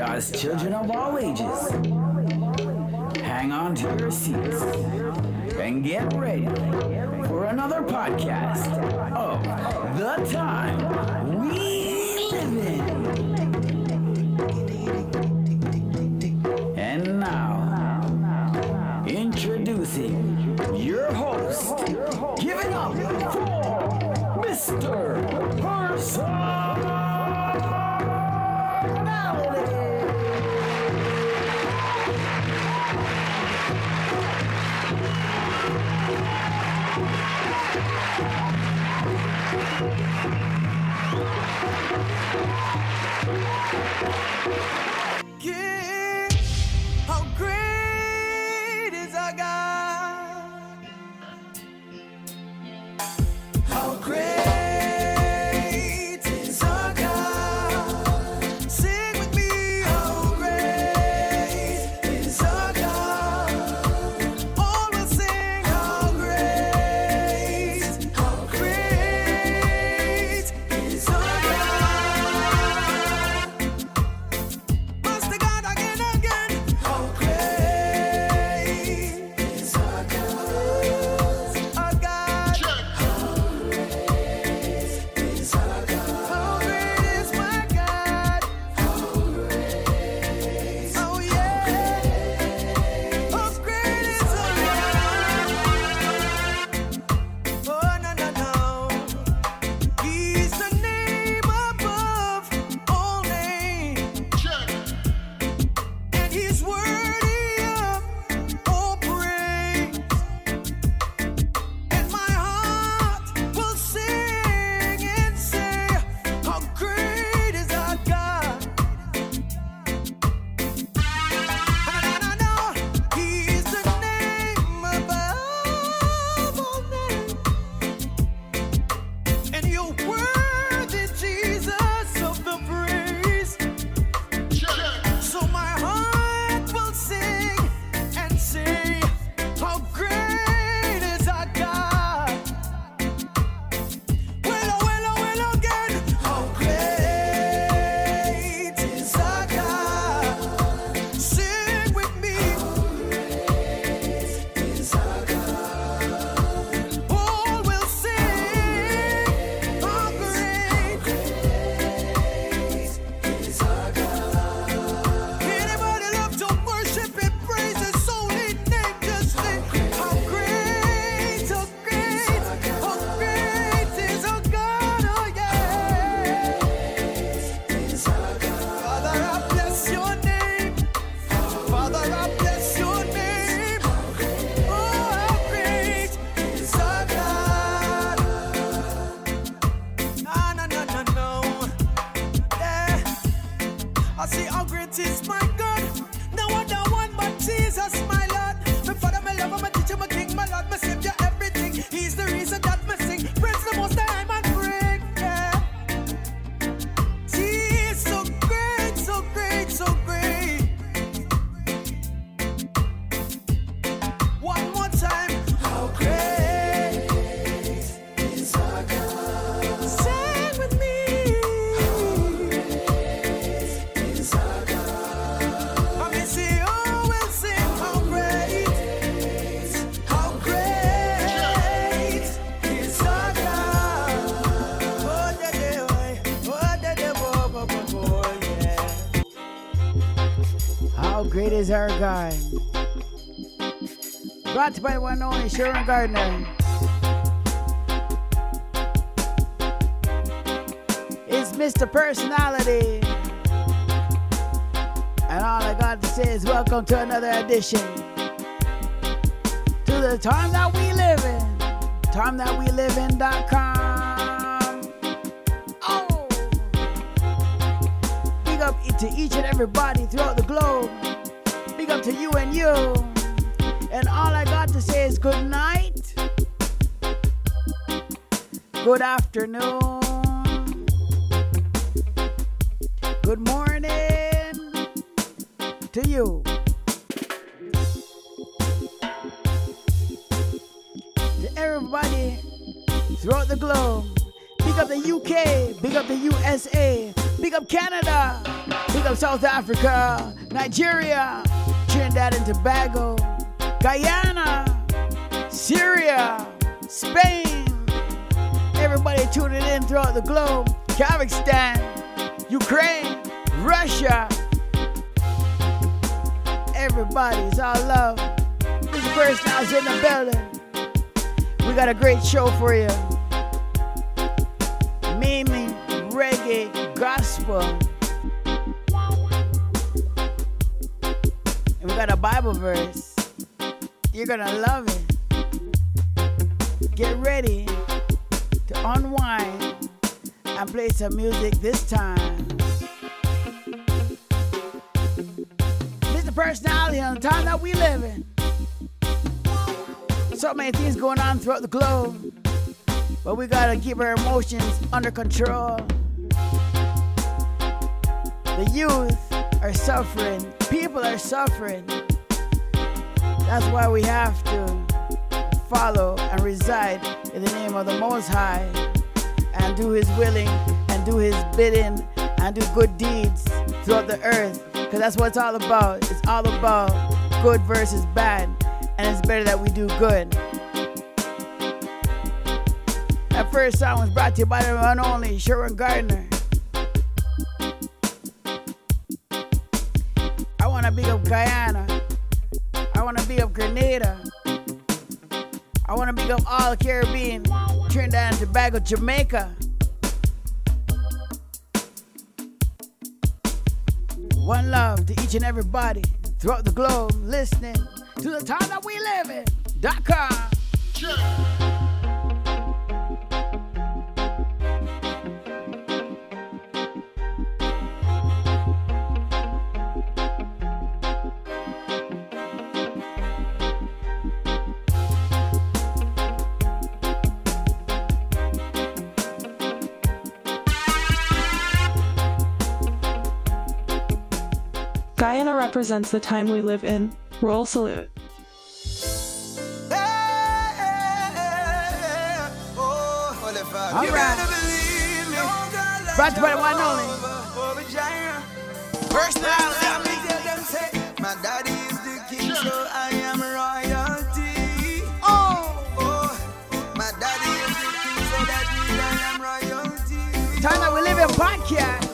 just children of all ages. Hang on to your seats and get ready for another podcast of The Time We Live In. is our guy. Brought to you by the one only Sharon Gardner. It's Mr. Personality. And all I got to say is welcome to another edition. To the time that we live in. Time that we live in.com. Oh! Big up to each and everybody throughout the globe to you and you. And all I got to say is good night, good afternoon, good morning to you. To everybody throughout the globe. Big up the UK, big up the USA, big up Canada, big up South Africa, Nigeria. Trinidad and Tobago, Guyana, Syria, Spain. Everybody tuning in throughout the globe. Kazakhstan, Ukraine, Russia. Everybody's all love. This person is in the building. We got a great show for you. Mimi, reggae, gospel. Got a Bible verse. You're gonna love it. Get ready to unwind and play some music this time. Mr. Personality on the time that we live in. So many things going on throughout the globe, but we gotta keep our emotions under control. The youth are suffering, people are suffering. That's why we have to follow and reside in the name of the Most High and do His willing and do His bidding and do good deeds throughout the earth. Because that's what it's all about. It's all about good versus bad. And it's better that we do good. That first song was brought to you by the one only Sharon Gardner. Guyana. I want to be up Grenada. I want to be up all Caribbean, Trinidad and Tobago, Jamaica. One love to each and everybody throughout the globe listening to the time that we live in. Dot represents the time we live in. Roll salute. All right. Brought to you by the one and only. Personality. My daddy is the king, so I am royalty. Oh, Oh, my daddy is the king, so that means I am royalty. time that we live in podcast.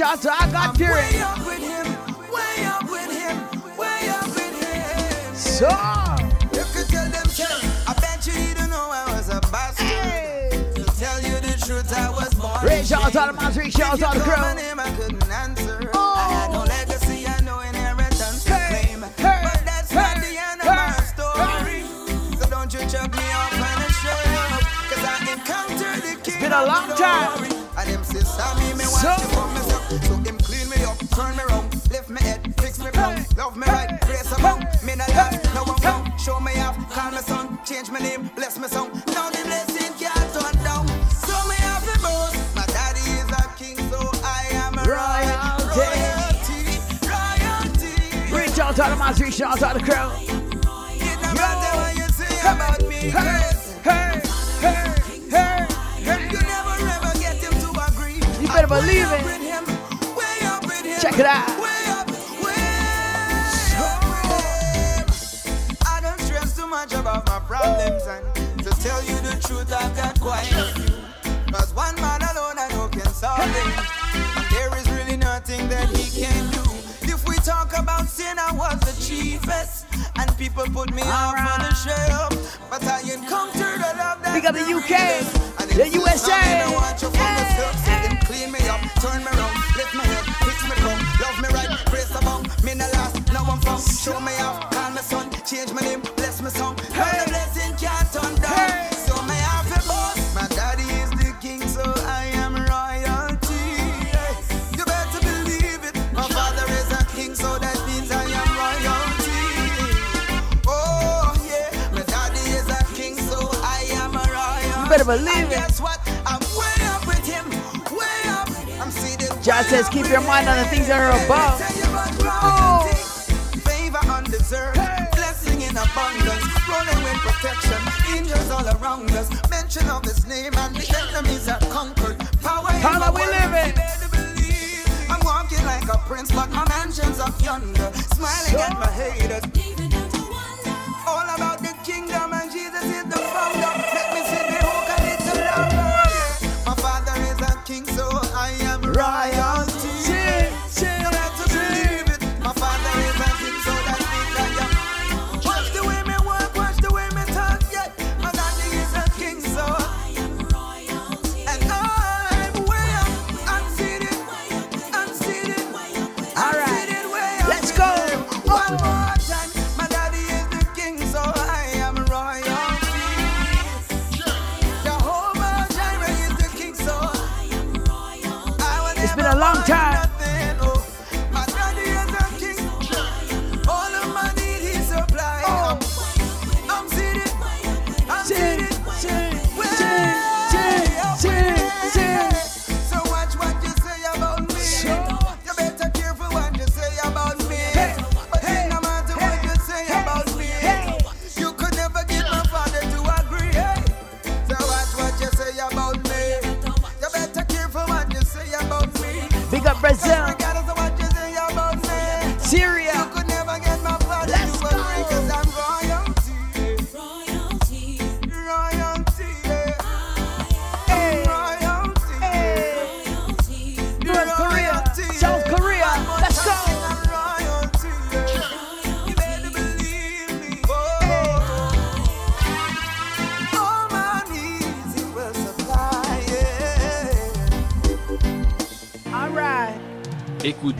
Royalty. To I got I'm way up with him, way up with him, way up with him. So, You could tell them, tell I bet you didn't know I was a bastard. hey. To tell you the truth, I was born. Reach out to the reach out to the my crew. name, I couldn't answer. Oh. I had no oh. legacy, I no inheritance to Hey, claim. hey, but that's not the end of my story. So don't you me off on a show. Cause I encountered the king. been a long time. glory. And him say, Sammy, me So- want to come myself. So him clean me up, turn me round, lift me head, fix me crown, love me right, grace about. Me not hey, no one found. Show me off, call me son, change my name, bless me song. Now the blessing can't turn down. So me have to boast. My daddy is a king, so I am a Royalty. royalty. Royalty. Reach out to the moms, reach out to the crew. It no matter what you say about me, Hey, hey, hey, hey, hey. You never ever get him to agree. You better believe it. Him. I don't stress too much about my problems and to tell you the truth, I've got quite a few. Cause one man alone I know can solve it. And there is really nothing that he can do. If we talk about sin, I was the chiefest. And people put me off on the shelf. But I encountered a love that Big up the UK, the USA. Show me off, call me son, change my name, bless me song. Hey. the blessing can't turn down. Hey. So me have a boss. My daddy is the king, so I am royalty. You better believe it. My father is a king, so that means I am royalty. Oh yeah, my daddy is a king, so I am a royalty. You better believe it. Guess what? I'm way up with him, way up. I'm seated. Jah says, keep your mind on the things that are above. Tell you about Oh. around us. Mention of his name and the enemies are conquered. Power How are we living? I'm walking like a prince, but my mansion's up yonder. Smiling so. at my haters. All about the kingdom and Jesus is the founder. Let me see the hook a little. My father is a king, so I am right.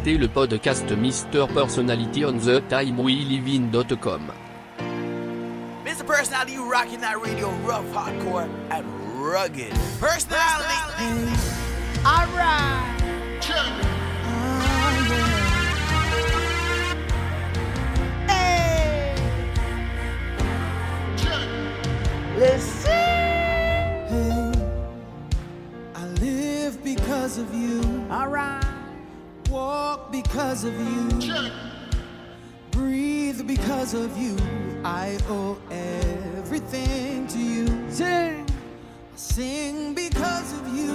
écouter le podcast Mr. Personality on the Time We Live in .com. Mr. Personality, you rocking that radio rough, hardcore, and rugged. Personality! All Listen! I live because of you. All right! because of you. Breathe because of you. I owe everything to you. Sing. Sing because of you.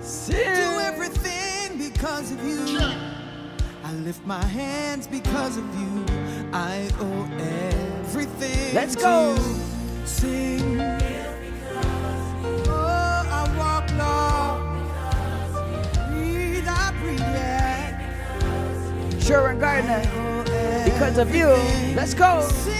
Sing. Do everything because of you. I lift my hands because of you. I owe everything. Let's go. You. Sing. Gardner. Because of you, let's go.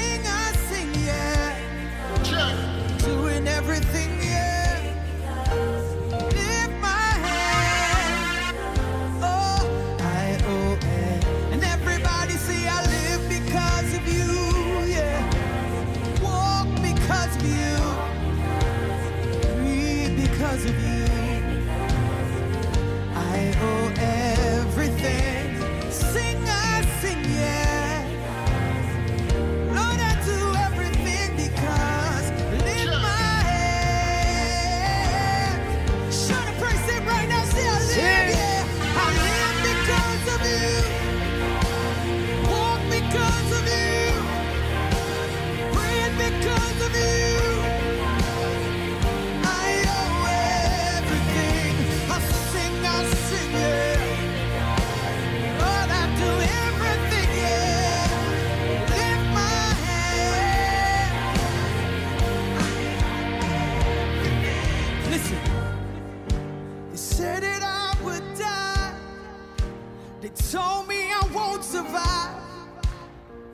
They told me I won't survive.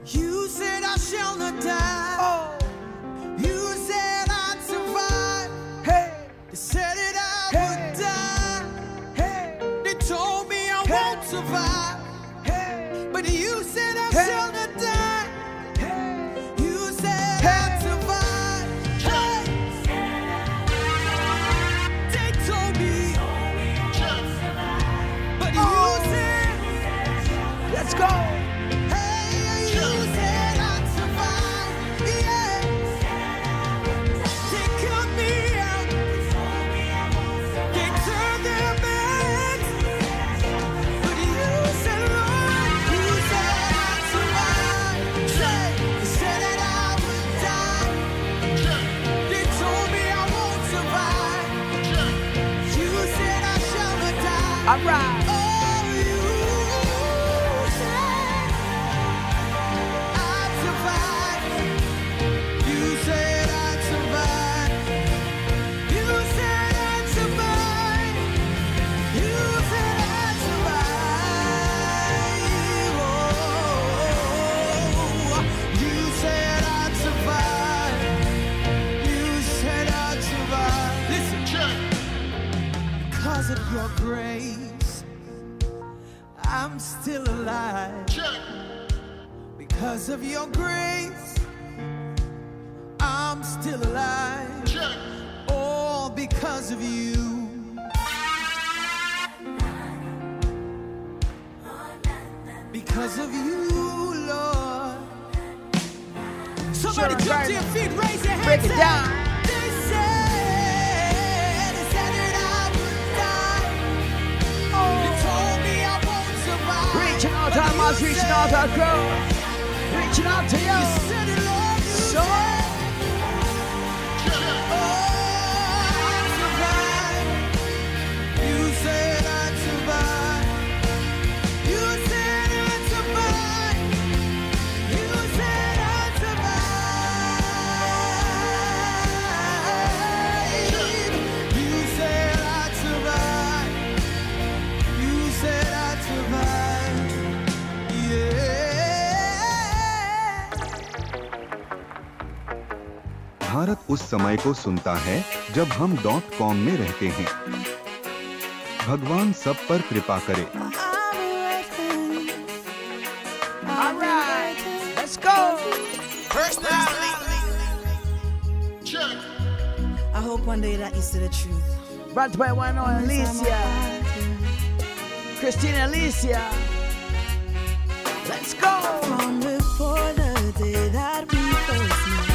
You said I shall not die. All right. of your grace, I'm still alive. Check. All because of you. because of you, Lord. Somebody jump to your feet, raise your hands. Break it down. Reach out, I must reach out, I grow reaching out to you. you so Bharat उस समय को सुनता है जब हम dot com में रहते हैं भगवान सब पर कृपा करे I hope one day that you see the truth. Brought by one on Alicia. Christina Alicia. Let's go. From before the day that we first met.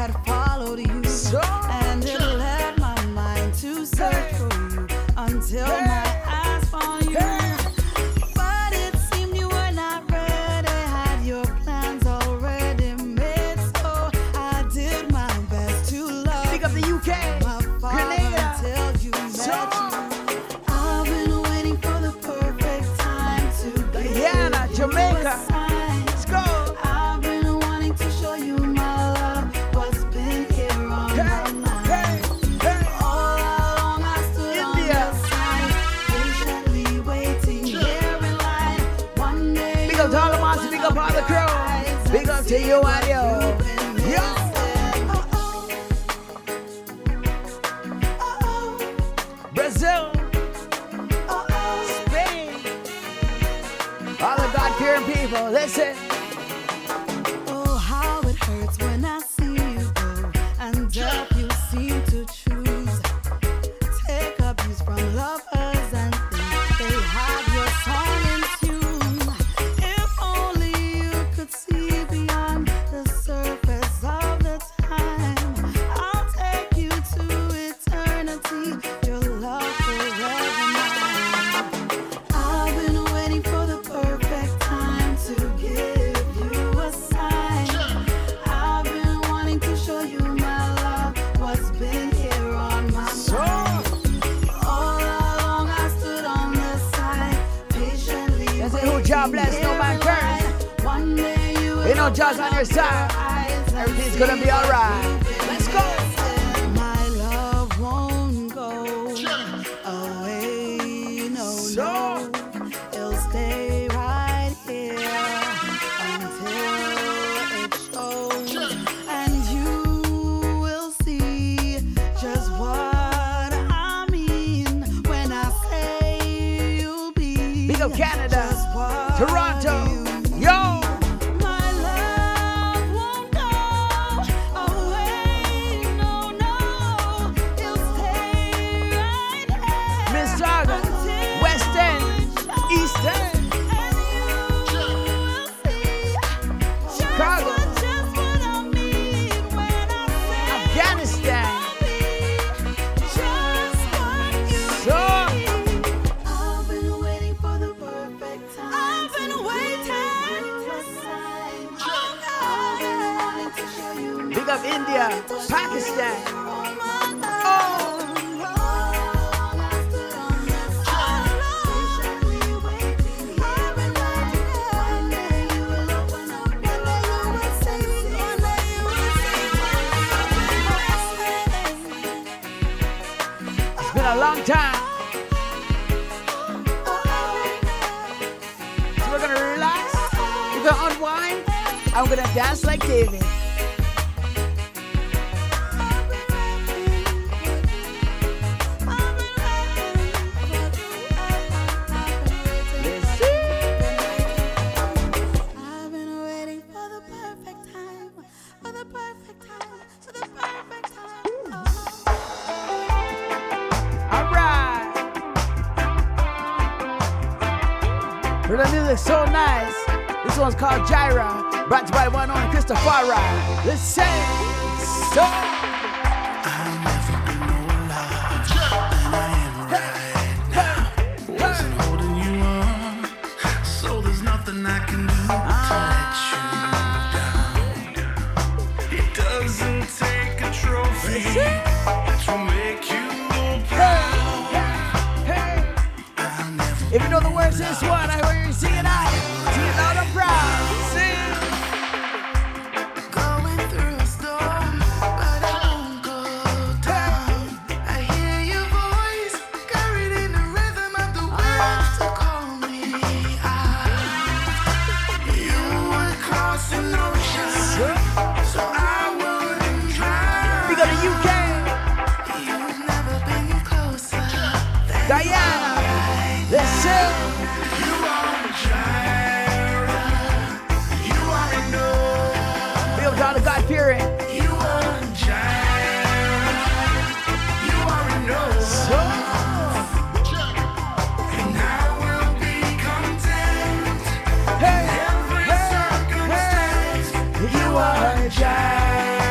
had followed you, so and it led my mind to search for you until my. you are Brazil. Spain. All of God fearing people, listen. Dance you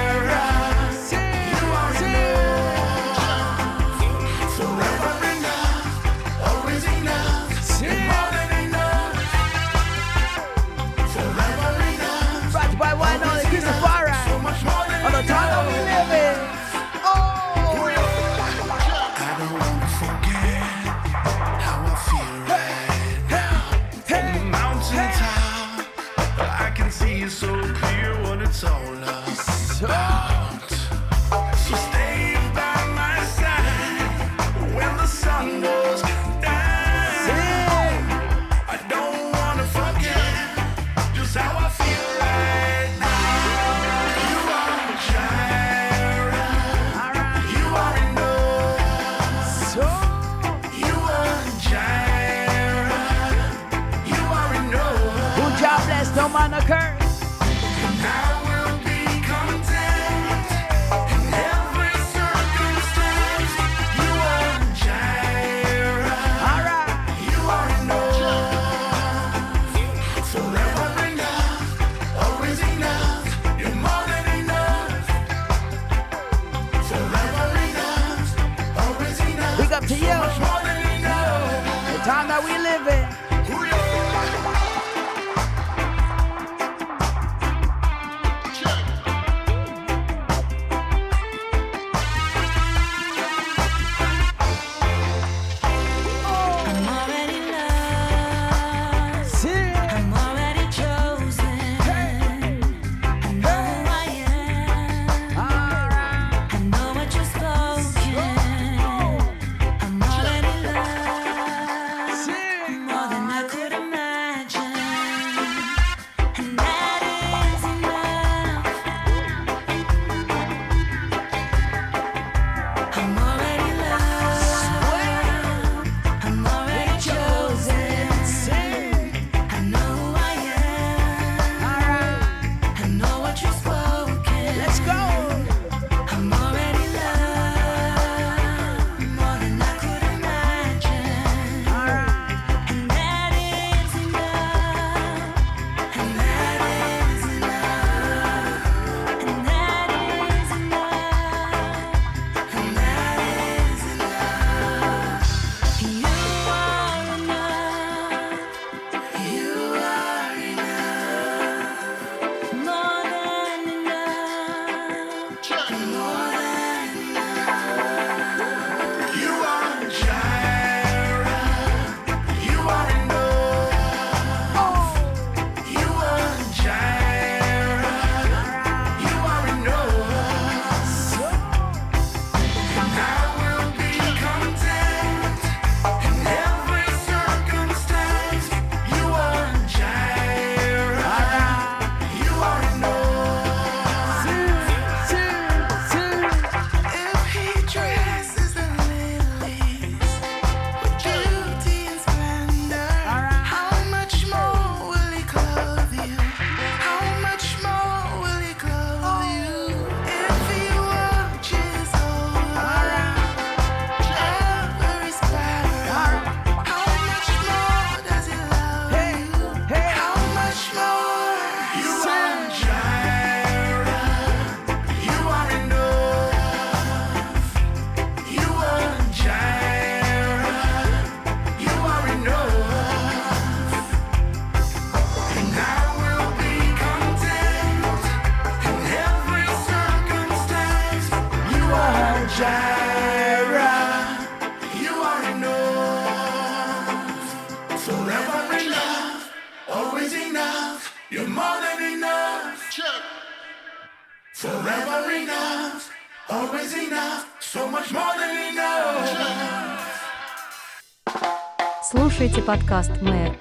Слушайте подкаст Мэр.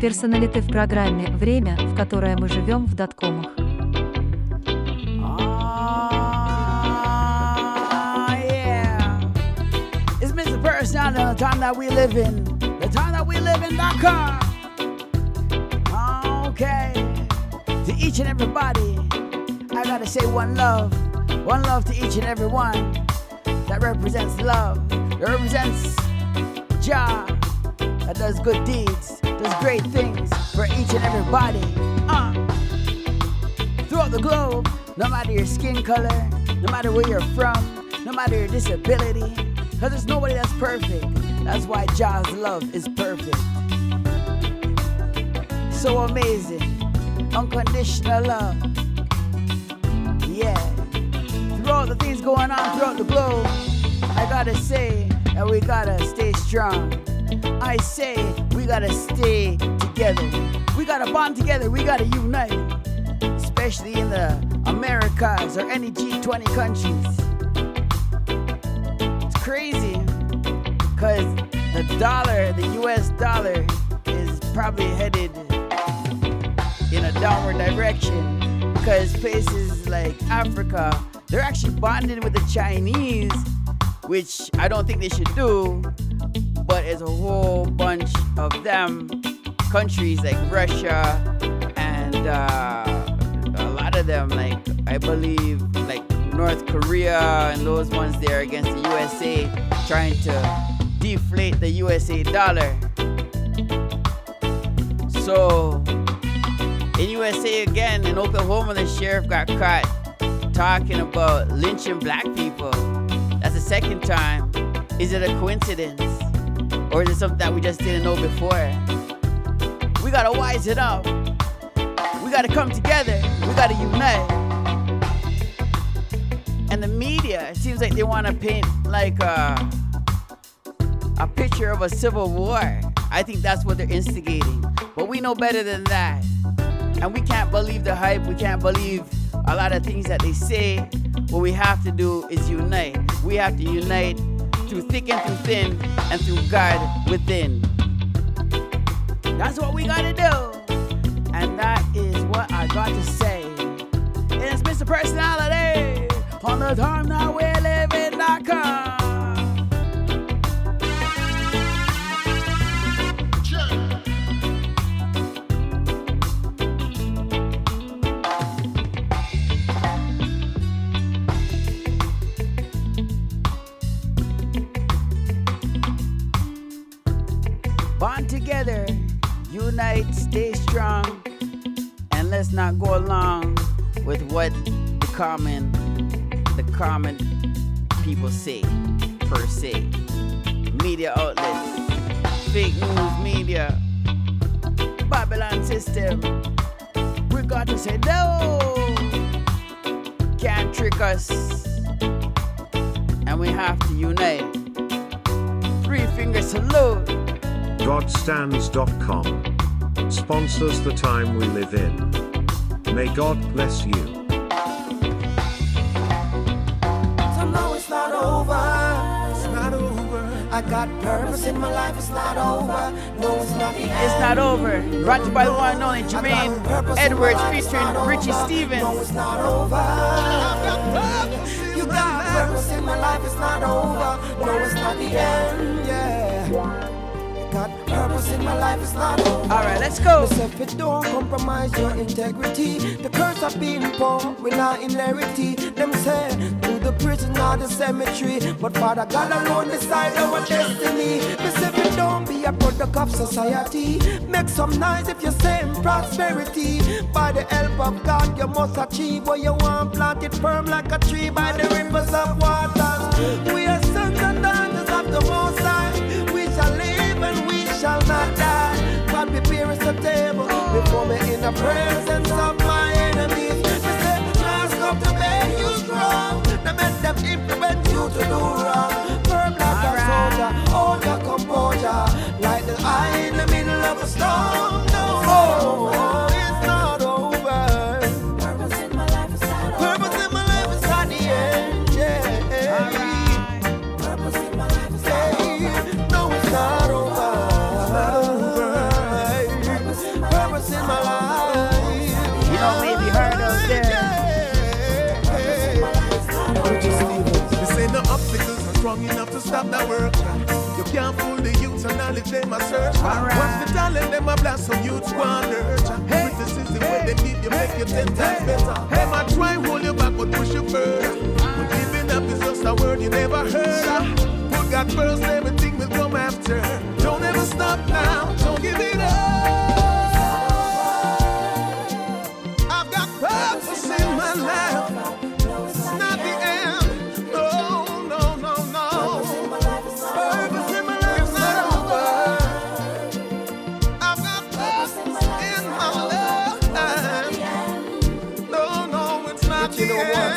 Персоналиты в программе «Время, в которое мы живем в доткомах». Ah, that represents love. That represents Jah. Does good deeds, does great things for each and everybody. Uh throughout the globe, no matter your skin color, no matter where you're from, no matter your disability, because there's nobody that's perfect. That's why Jah's love is perfect. So amazing, unconditional love. Yeah. Throughout the things going on throughout the globe, I gotta say that we gotta stay strong. I say we gotta stay together. We gotta bond together. We gotta unite especially in the Americas or any G20 countries. It's crazy because the dollar, the US dollar, is probably headed in a downward direction because places like Africa, they're actually bonding with the Chinese, which I don't think they should do, but it's a whole bunch of them countries like Russia and uh, a lot of them, like I believe, like North Korea and those ones there against the USA, trying to deflate the USA dollar. So in USA again, in Oklahoma, the sheriff got caught talking about lynching black people. That's the second time. Is it a coincidence? Or is it something that we just didn't know before? We gotta wise it up. We gotta come together. We gotta unite. And the media, it seems like they wanna paint like a, a picture of a civil war. I think that's what they're instigating. But we know better than that. And we can't believe the hype. We can't believe a lot of things that they say. What we have to do is unite. We have to unite through thick and through thin and through God within. That's what we gotta do. And that is what I got to say. It's Mr. Personality on the time that we're living.com. stay strong, and let's not go along with what the common the common people say per se. Media outlets, fake news media, Babylon system. We got to say no. Can't trick us. And we have to unite. Three finger salute. Godstands.com sponsors the time we live in. May God bless you. So no, it's not over. It's not over. I got purpose in my life. It's not over. No, it's not the end. It's not over. Brought to you by the one and only I got Jermaine purpose in Edwards my life. It's featuring not Richie over. Stephens. No, it's not over. You got purpose in my life. It's not over. No, it's not the end. Yeah. Got purpose in my life. It's not over. All right, let's go. If it don't compromise your integrity, the curse of being poor will not inherit. Them say to the prison or the cemetery, but Father God alone decide our destiny. It don't be a product of society, make some noise if you're saying prosperity. By the help of God, you must achieve what you want, planted firm like a tree by the rivers of waters. We are like a soldier, hold your composure. Like the eye in the middle of a storm. Search. Watch the talent them a blast some youth youths wander. Criticism when they give you make you ten times better. Them a try hold you back but push you further. But giving up is just a word you never heard. Put God first, everything will come after. Don't ever stop now. Don't give it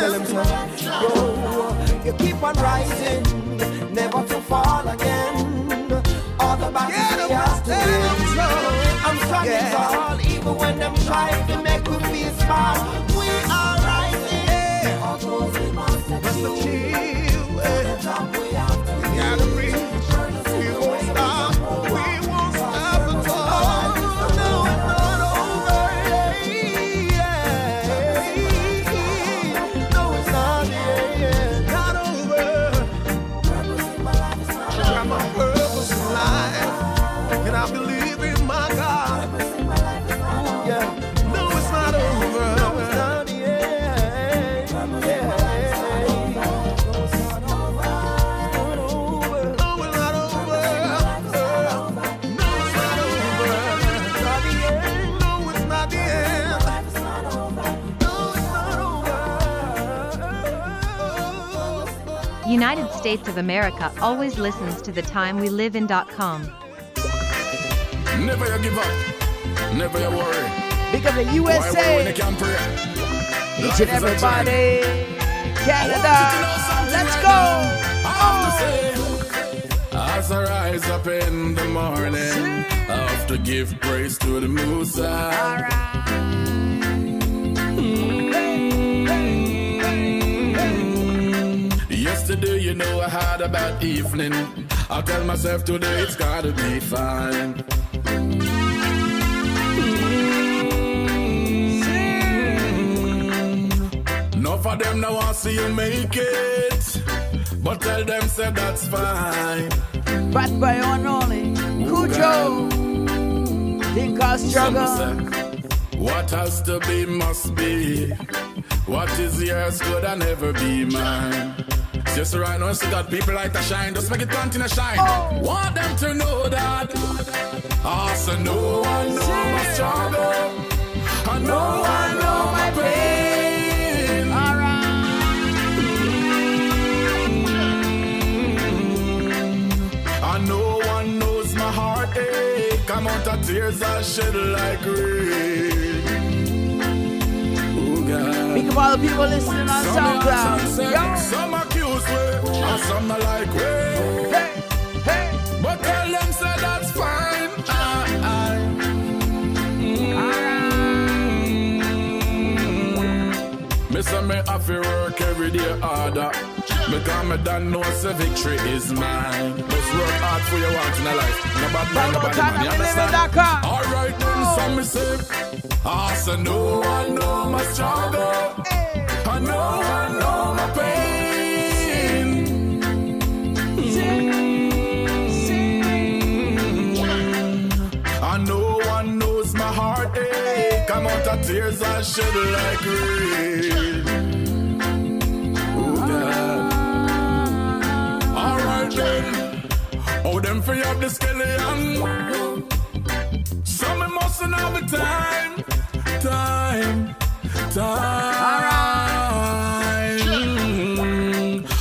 Tell him so. Yo, you keep on rising, never to fall again. All the battles we have to win. I'm strong Yeah. tall, even when them try to make me feel small. We are rising. Although we must achieve. We States of America always listens to the time we live in.com. Never you give up. Never you worry. Big up the Why worry when USA. you? Each and everybody. journey. Canada. Let's go. I have to oh. say, as I rise up in the morning, I have to give praise to the Musa. Yesterday, you know, I had a bad evening. I tell myself today it's gotta be fine. Mm. Enough of them now want to see you make it. But tell them say that's fine. Bad by one only. Cujo. Think I Some struggle. What has to be must be. What is yours could I never be mine. Just right now, see that people like to shine, just make it continue to shine. Oh. Want them to know that. Also, no one know my struggle. I know I know my pain. And no one knows my heartache. I'm out of tears I shed like rain. Oh God. Think of all the people listening on SoundCloud. Yo. Some me, some not like way. Hey, hey. But tell them say that's fine. I, I, mm. Me say me have to work every day harder. Because me done know say victory is mine. Just work hard for your want in a life. No bad mind, no bad man, you understand? Alright then, so me say, I say no one know my struggle. I know tears I shed like rain. Oh God. Alright then. Oh, them free up the skeleton. Some me mustn't have the time. Time. Time.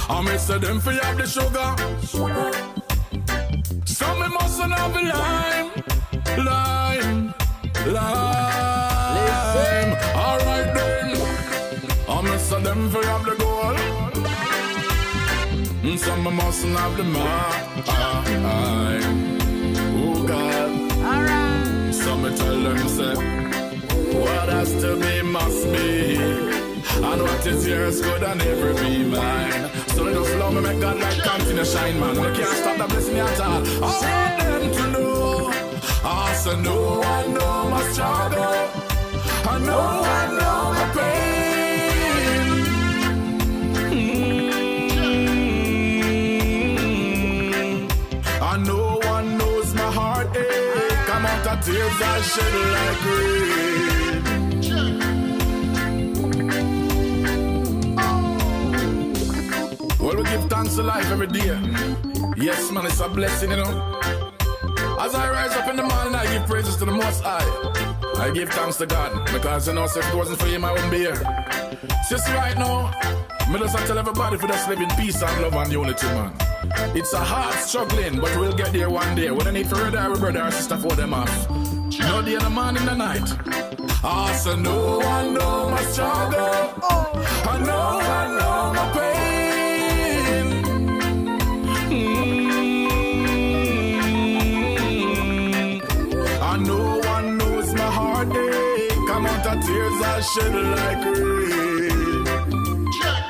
I miss them free up the sugar. Some me mustn't have the lime. Lime. Lime. Alright then. I miss them free up the gold. Mm, Some me mustn't have the mark. Oh God. Some me tell them say, what has to be must be. And what is yours could and never be mine. So just love me, make God like continue shine, man. We can't stop the blessing at all. I want them to know. I say no one know my struggle. I know, I know my pain. Mm-hmm. I know one knows my heartache. I'm out of tears I shed like rain. Well, we give thanks to life every day. Yes, man, it's a blessing, you know. As I rise up in the morning, I give praises to the Most High. I give thanks to God because you know, if it wasn't for Him, I wouldn't be here. Just right now, me just tell everybody for just live peace and love and unity, man. It's a hard struggling, but we'll get there one day. When I need to read our brother or sister for them off. No day in the morning, the night. Ah, so no one know my struggle. I know, I know my pain.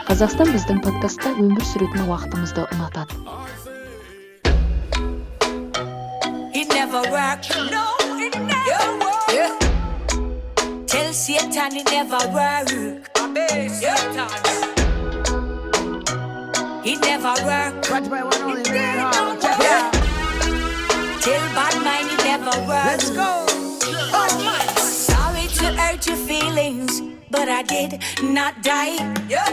қазақстан біздің подкастта өмір сүретін уақытымызды ұнатады It never work. No, it never work. Yeah. Tell Satan it never work. Yeah. It never work. Watch by one only man hard. Check it Yeah. out. Tell bad mind it never work. Let's go. feelings, but I did not die. Yeah.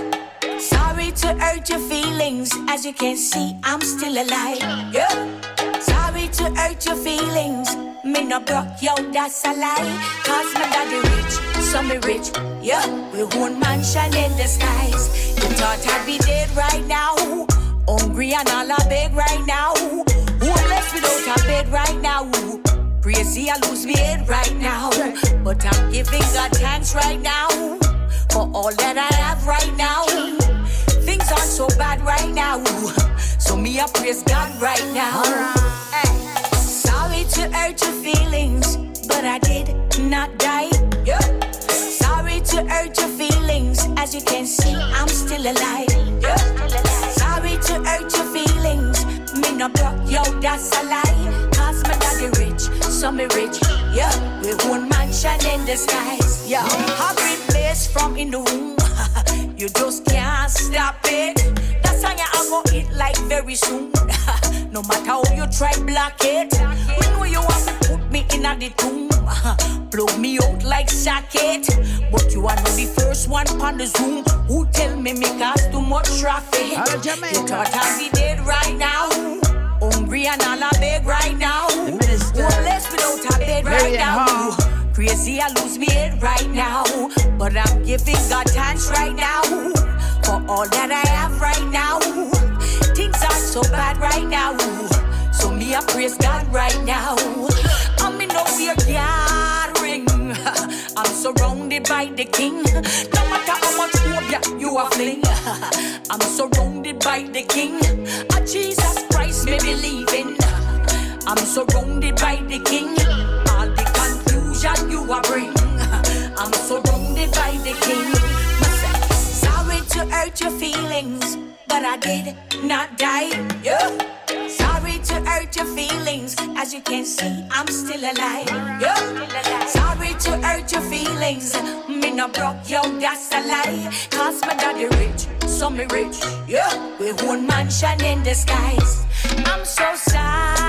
Sorry to hurt your feelings, as you can see, I'm still alive. Yeah. Sorry to hurt your feelings, me no broke, yo, that's a lie. Cause my daddy rich, so me rich. Yeah, we own mansion in the skies. You thought I'd be dead right now, hungry and all I beg right now. Crazy, I lose my head right now. But I'm giving God thanks right now for all that I have right now. Things aren't so bad right now. So me, I praise God right now. Sorry to hurt your feelings, but I did not die. Sorry to hurt your feelings, as you can see, I'm still alive. Sorry to hurt your feelings, me no broke, yo, that's a lie. Cause my daddy rich, so me rich. Yeah, we own mansion in the skies. Yeah, been blessed from in the womb. you just can't stop it. That's how I'm gonna eat like very soon. no matter how you try block it. We know you want to put me in a the tomb. Plug me out like socket. But you are not the first one on the Zoom who tell me me cause too much traffic. Out of Jamaica. You thought I'd be dead right now. Hungry and all I beg right now. Homeless without a bed right now. Hall. Crazy, I lose me head right now. But I'm giving God thanks right now for all that I have right now. Things aren't so bad right now. So me, I praise God right now. I'm in oh, over gathering. I'm surrounded by the king. No matter phobia you are fling. I'm surrounded by the king. A Jesus Christ me believe in. I'm surrounded by the king. All the confusion you are bring. I'm surrounded by the king. Sorry to hurt your feelings, but I did not die. Yeah. Your feelings, as you can see, I'm still alive. Yeah. Sorry to hurt your feelings, me no broke, yo, that's a lie. Cause my daddy rich, so me rich. Yeah, we own mansion in the skies. I'm so sorry.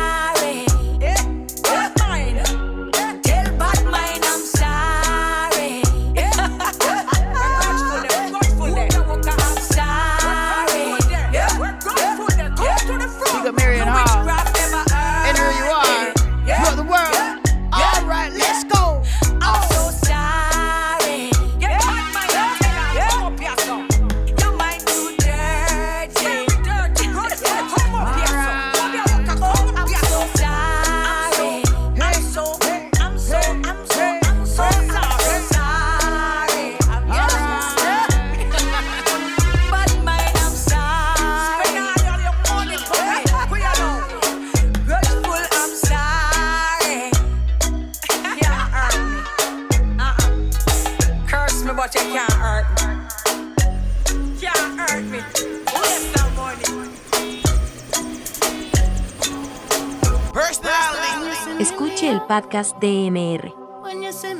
podcast de MR.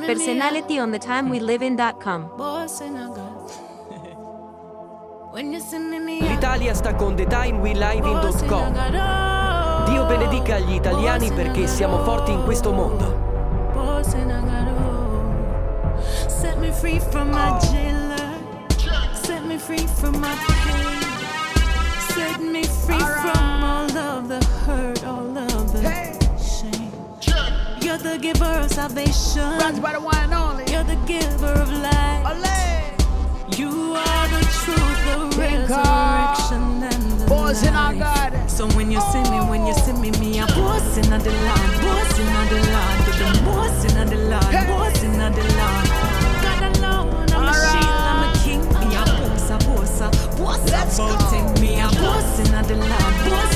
Personalityonthetimewelivein.com. L'Italia sta con the time we live TheTimeWeLiving.com. Oh, Dio benedica gli italiani perché siamo forti in questo mondo. Oh. Set me free from my oh. jailer. Set me free from my pain. Set me free from giver of salvation. You by the one and only. You're the giver of life. You are the truth, the Big resurrection, and the Boys in our garden. So when you see me, when you see me, me a boss in the land, boss in the land, the boss in the land, boss in the land. God alone, I'm a shield, I'm a king, me a boss, a boss, a boss about it. Me a boss in the land, boss in the land,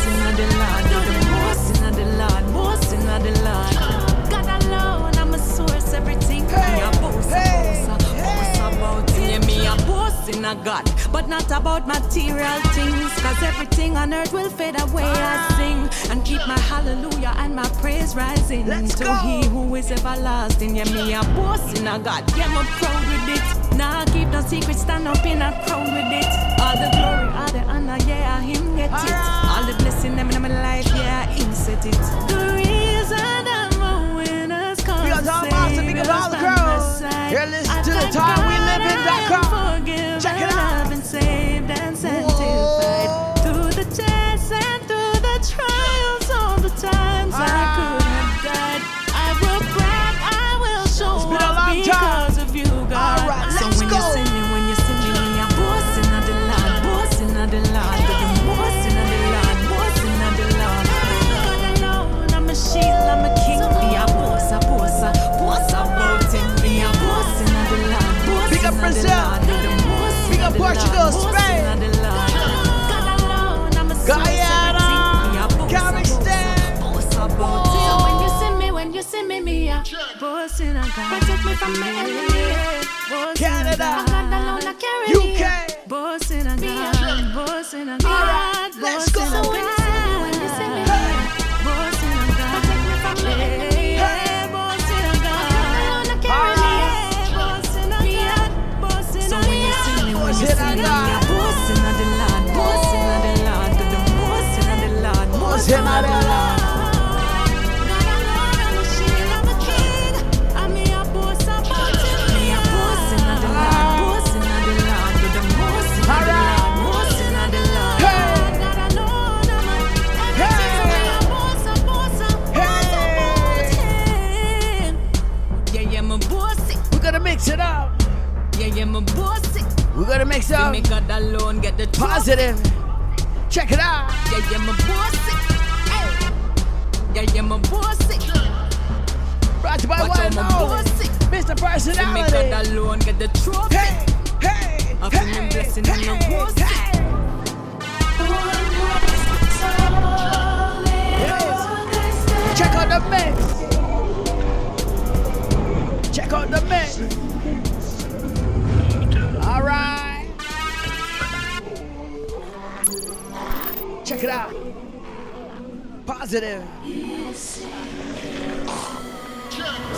material things. Cause everything on earth will fade away. I ah. sing and keep my hallelujah and my praise rising to He who is everlasting. Yeah, me a boss in a God. Yeah, I'm proud with it. Nah, keep no secret, stand up in a crowd with it. All the glory, all the honor, yeah, Him get it. Ah. All the blessing them in my life, yeah, Him set it. The reason I'm a winner's cause Big up to all the big up to all the girls. You're listening God. Protect me from my enemy. Boss Canada, in a God alone I. UK. Boss in gonna mix it See up. me God alone get the. Positive. Check it out. Yeah, yeah, my bossy. Hey. Yeah, yeah, my bossy. Brought to you by one out, and my bossy. Mr. See me God Personality. alone get the trophy. Hey, hey, I feel blessing and no bossy. Check out the mix. Check out the mix. Check it out. Positive.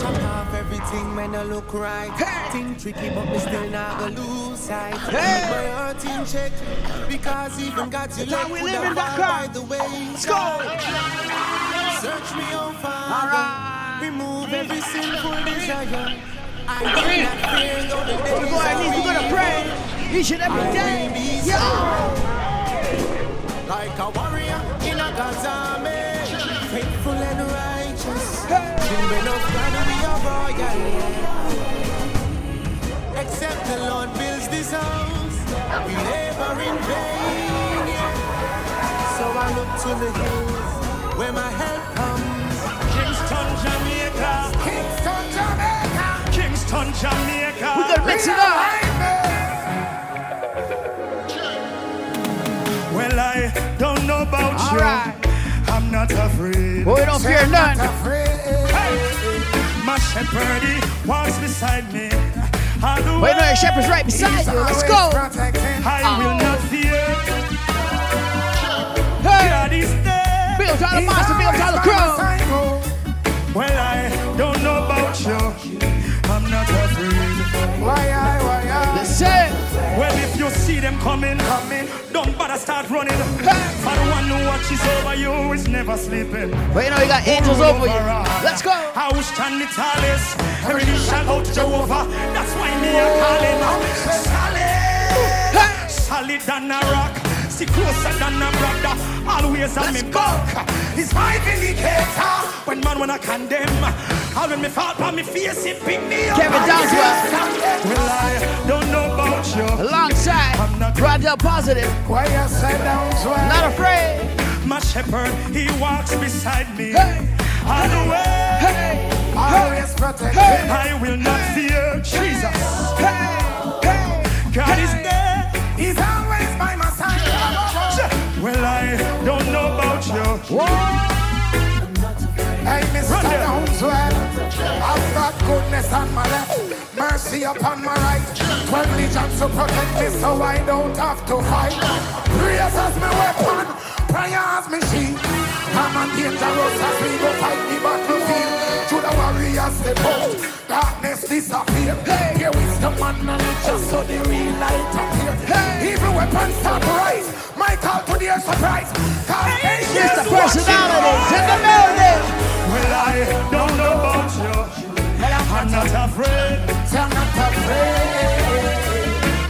Chop off everything when I look right. Think tricky, but me still not go lose sight. Hey. My heart in check because even God's That's elect we live in Dakar. by the way. Let's go. Search me, oh Father. Right. Remove every sinful desire. I will not fear though the days are need to to pray each and every day. be Yo. strong like a warrior in a God's army, faithful and righteous. Children of God, we are royal. Except the Lord builds this house, we labor in vain. yeah. So I look to the hills where my help comes. Kingston, Jamaica. Kingston, Jamaica. Kingston, Jamaica. We're gonna mix it up. About All you. right. I'm not afraid. Boy, don't fear none. Hey. My shepherd, he walks beside me. Wait, no, your shepherd's right beside you. Let's go. I will not fear. Hey. God is there. Big up to all the monster, big up to all the crew. Well, I don't know about you. I'm not afraid. Why I, why I? Listen. Well, if you see them coming, coming, don't bother start running. For the one who watches over you is never sleeping. But you know, you got angels over you. Let's go. I will stand the tallest. Every knee shall to Jehovah. That's why me a oh. calling. Solid, solid than a rock. See closer than a brother. Always on me back. It's my vindicator. When man wanna condemn. All when me fall on me face, it pick me up. Kevin Downswell. Well, I don't know about you. Alongside Brother Positive. Why you say Downswell? Not afraid. My shepherd, he walks beside me. All the way. Hey. Always protect hey. I will not fear Jesus. Hey. Hey. God is there. He's always by my side. Well, I don't know about you. Whoa. Hey, Mr. Downswell, I've got goodness on my left, mercy upon my right. Twelve legions to protect me so I don't have to fight. Prayers as my weapon, prayer as my shield. I'm on dangerous as we go fight the battlefield. The warriors step out, darkness disappear. Hey. Here is the man and it just so the real light appear. Hey. Evil weapons start to rise, my call to their surprise. Cause hey. It's the personalities in the building. Well, I don't know about you. I'm not afraid. I'm not afraid.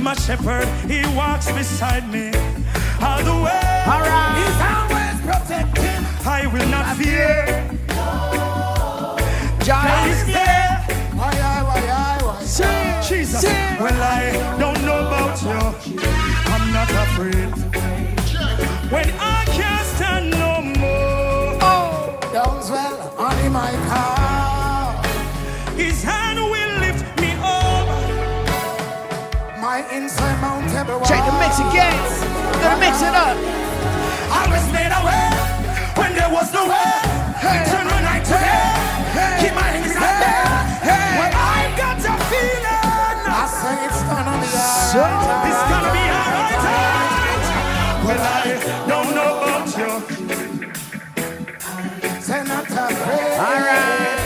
My shepherd, he walks beside me all the way. All right. He's always protecting. I will not fear. God is there. Why, why, why, why? Sing, Jesus. Well, I don't know about you. I'm not afraid. When I can't stand no more. Oh. Downswell on my car. His hand will lift me up. My insurmountable. Check the mix again. Gonna mix it up. I was made away when there was no way. Hey. Be It's gonna be alright. Well, I don't know about you. Say. All right.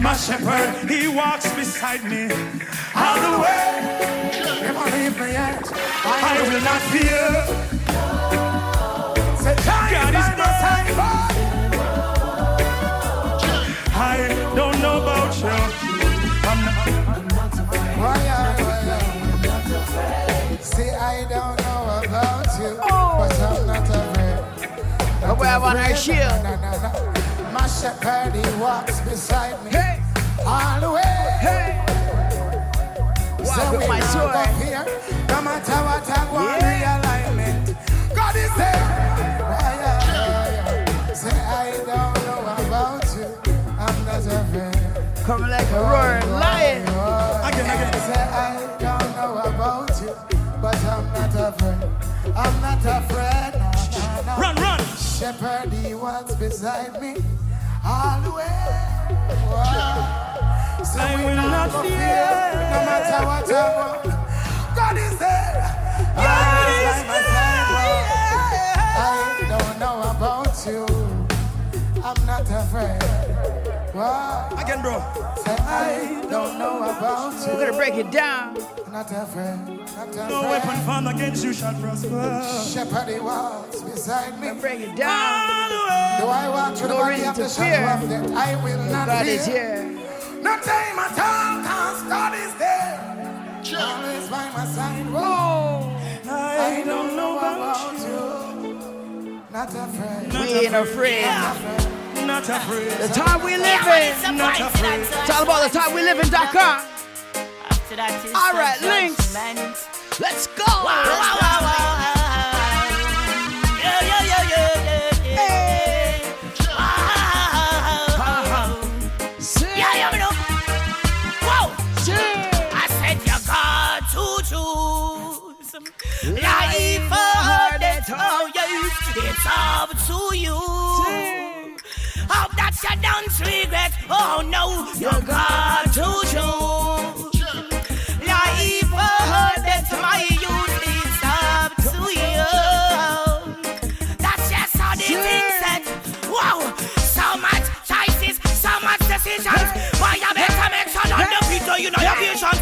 My shepherd, he walks beside me all the way. Never leave me yet. I will not fear. God is my side. I don't know about you. I'm not. Why, why, why? See, I don't know about you, oh. but I'm not afraid. Have on our shield. No, no, no. My shepherd, he walks beside me Hey. all the way. Hey. Walk So with my not sword. go fear, no matter what I on Yeah. realignment. God is there. Say I don't know about you. I'm not afraid. Coming like a oh, roaring oh, lion. Again, again. Say I don't know about you, but I'm not afraid. I'm not afraid. No, no, no. Run, run. Shepherd, he walks beside me all the way. Wow. So I will not fear. no matter what I want. God is there. God is by my side. Oh. I don't know about you. I'm not afraid. Wow. Again, bro. I don't know about you. We're gonna break it down. Not afraid. Not afraid. No weapon formed against you shall prosper. Shepherd, he walks beside me. We're break it down. Do I want the No valley of to the fear. shadow of death? I will not God fear. is here. No time at all, cause God is there. Always by my side. Whoa. I don't know about you. Not afraid. We ain't afraid. Not afraid. The time we live in. Not afraid. It's all about the time we live in, in.com. All right, links. Let's go. Sing. Sing. I said you got to choose life or death. Oh yes, it's up to you. It's don't regret. Oh no, you got to choose. Life, oh, that's my youth. It's up to you. That's just how the sure. thing set. Wow, so much choices, so much decisions. Why you better make sure on the future, you know your vision.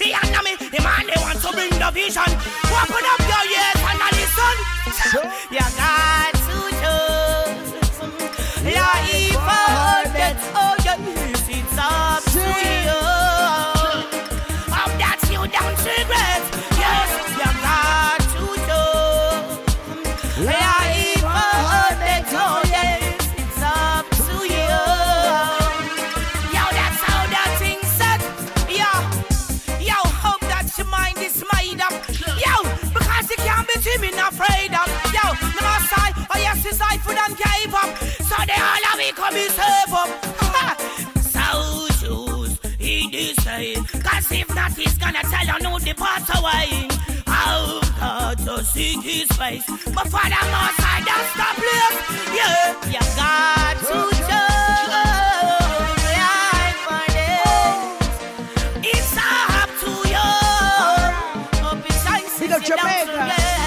The enemy, the man they want to bring the vision. Open up your ears and listen. Sure. Gonna tell you no depart away. I've got to seek his face. But for the most I don't stop live. Yeah, you got to just life. It's up to you. Up in size, Big up you don't Jamaica.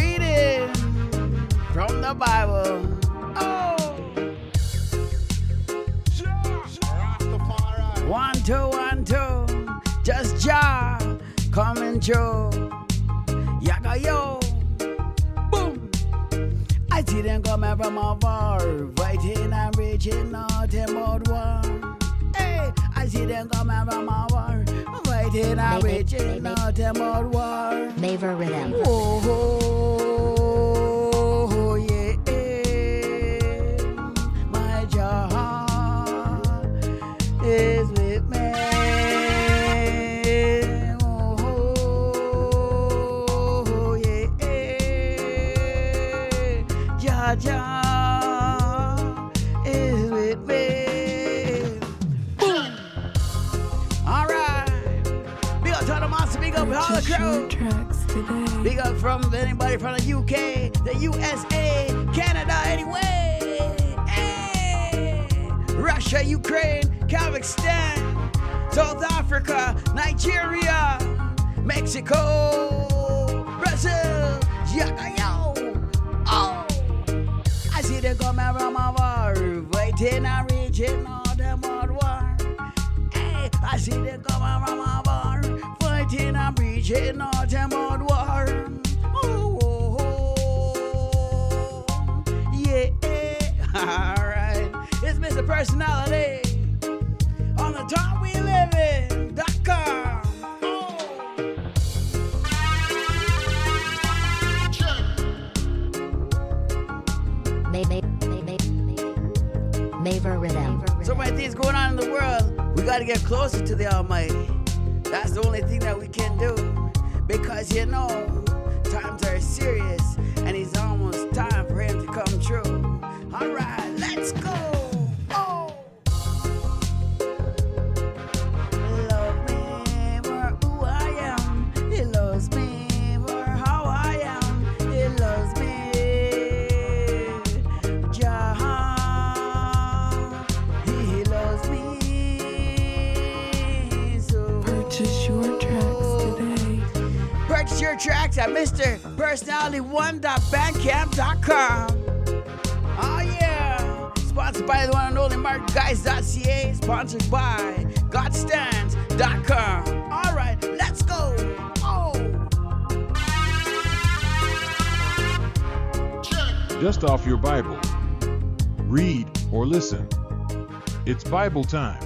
Reading from the Bible. Oh. One, two, one, two. Just Jah coming through. Yaga yo. Boom. I see them coming from afar, fighting and reaching out about war. Hey, I see them coming from afar, fighting reaching maybe. out war. Maver Rhythm. Oh, oh. Today. Big up from anybody from the UK, the USA, Canada, anyway. Hey. Russia, Ukraine, Kazakhstan, South Africa, Nigeria, Mexico, Brazil, Yakayo. Oh, I see them coming from over, waiting and reaching all them hard war. Hey, I see them coming from over, fighting and all them hard war. Oh, oh, oh, yeah. All right, it's Mr. Personality on the time we live in. Dot com. May may may may Maver Rhythm. So many things going on in the world. We got to get closer to the Almighty. That's the only thing that we can do. Because you know, times are serious and he's almost MrPersonality1.bandcamp.com. Oh yeah. Sponsored by the one and only MarkGuys.ca. Sponsored by GodStands.com. All right, let's go. Oh. Dust off your Bible. Read or listen. It's Bible time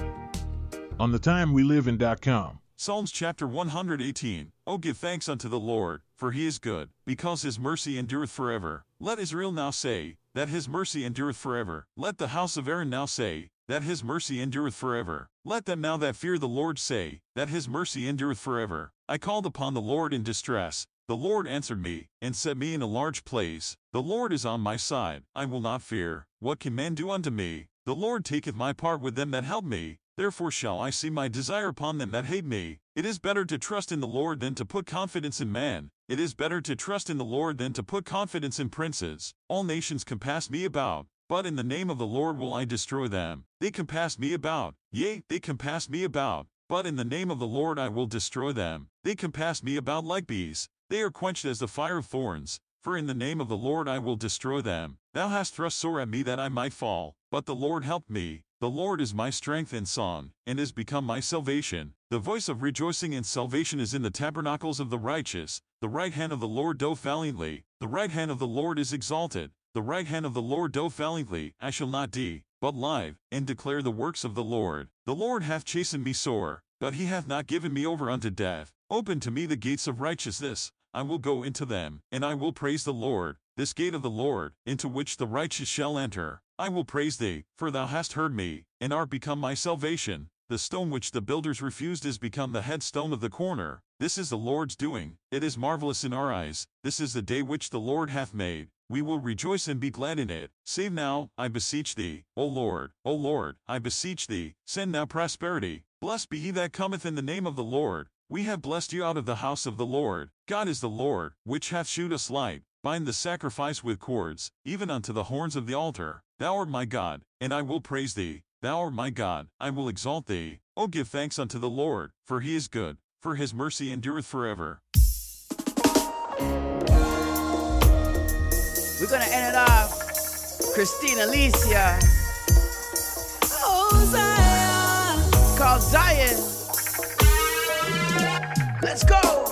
on the time we live in.com. Psalms chapter 118. Oh, give thanks unto the Lord, for he is good, because his mercy endureth forever. Let Israel now say, that his mercy endureth forever. Let the house of Aaron now say, that his mercy endureth forever. Let them now that fear the Lord say, that his mercy endureth forever. I called upon the Lord in distress. The Lord answered me, and set me in a large place. The Lord is on my side. I will not fear. What can man do unto me? The Lord taketh my part with them that help me. Therefore shall I see my desire upon them that hate me. It is better to trust in the Lord than to put confidence in man. It is better to trust in the Lord than to put confidence in princes. All nations compass me about, but in the name of the Lord will I destroy them. They compass me about, yea, they compass me about, but in the name of the Lord I will destroy them. They compass me about like bees. They are quenched as the fire of thorns. For in the name of the Lord I will destroy them. Thou hast thrust sore at me that I might fall, but the Lord helped me. The Lord is my strength and song, and is become my salvation. The voice of rejoicing and salvation is in the tabernacles of the righteous. The right hand of the Lord doth valiantly. The right hand of the Lord is exalted. The right hand of the Lord doth valiantly. I shall not die, but live, and declare the works of the Lord. The Lord hath chastened me sore, but he hath not given me over unto death. Open to me the gates of righteousness. I will go into them, and I will praise the Lord, this gate of the Lord, into which the righteous shall enter. I will praise thee, for thou hast heard me, and art become my salvation. The stone which the builders refused is become the headstone of the corner. This is the Lord's doing. It is marvelous in our eyes. This is the day which the Lord hath made. We will rejoice and be glad in it. Save now, I beseech thee, O Lord, O Lord, I beseech thee, send now prosperity. Blessed be he that cometh in the name of the Lord. We have blessed you out of the house of the Lord. God is the Lord, which hath shewed us light. Bind the sacrifice with cords, even unto the horns of the altar. Thou art my God, and I will praise thee. Thou art my God, I will exalt thee. O give thanks unto the Lord, for he is good, for his mercy endureth forever. We're gonna end it off. Kristine Alicia. Oh, Zion. Called Zion. Let's go.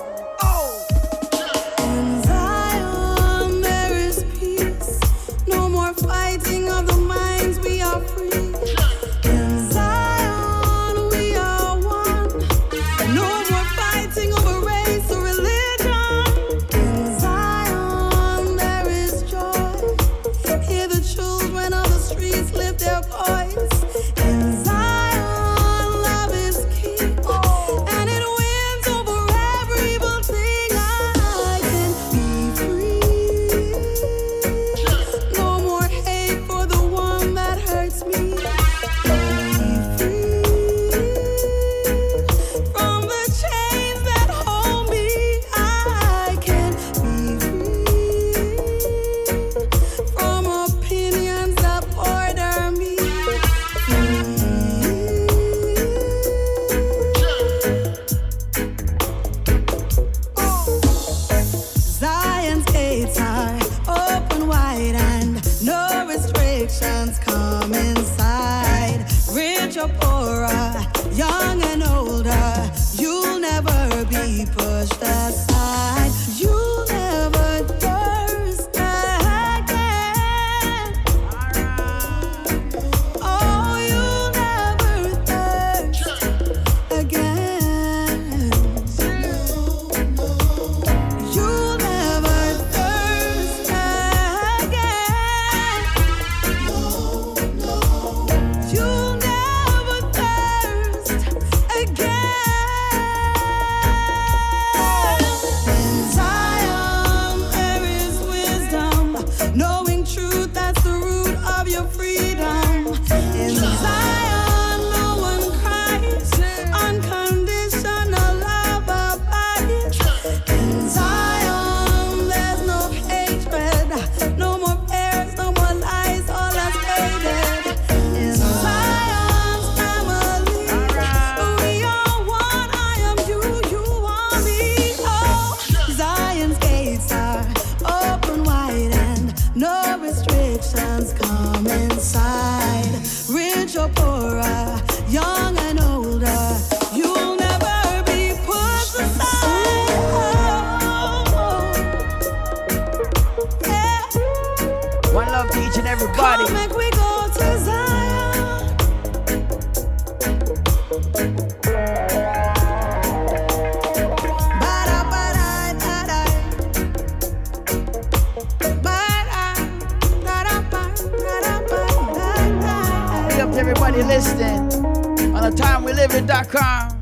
SoundCloud.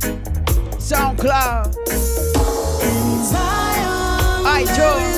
SoundCloud, iTunes.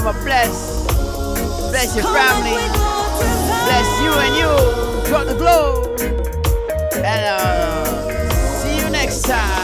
I'ma bless. Bless your family. Bless you and you. Drop the globe. And uh, see you next time.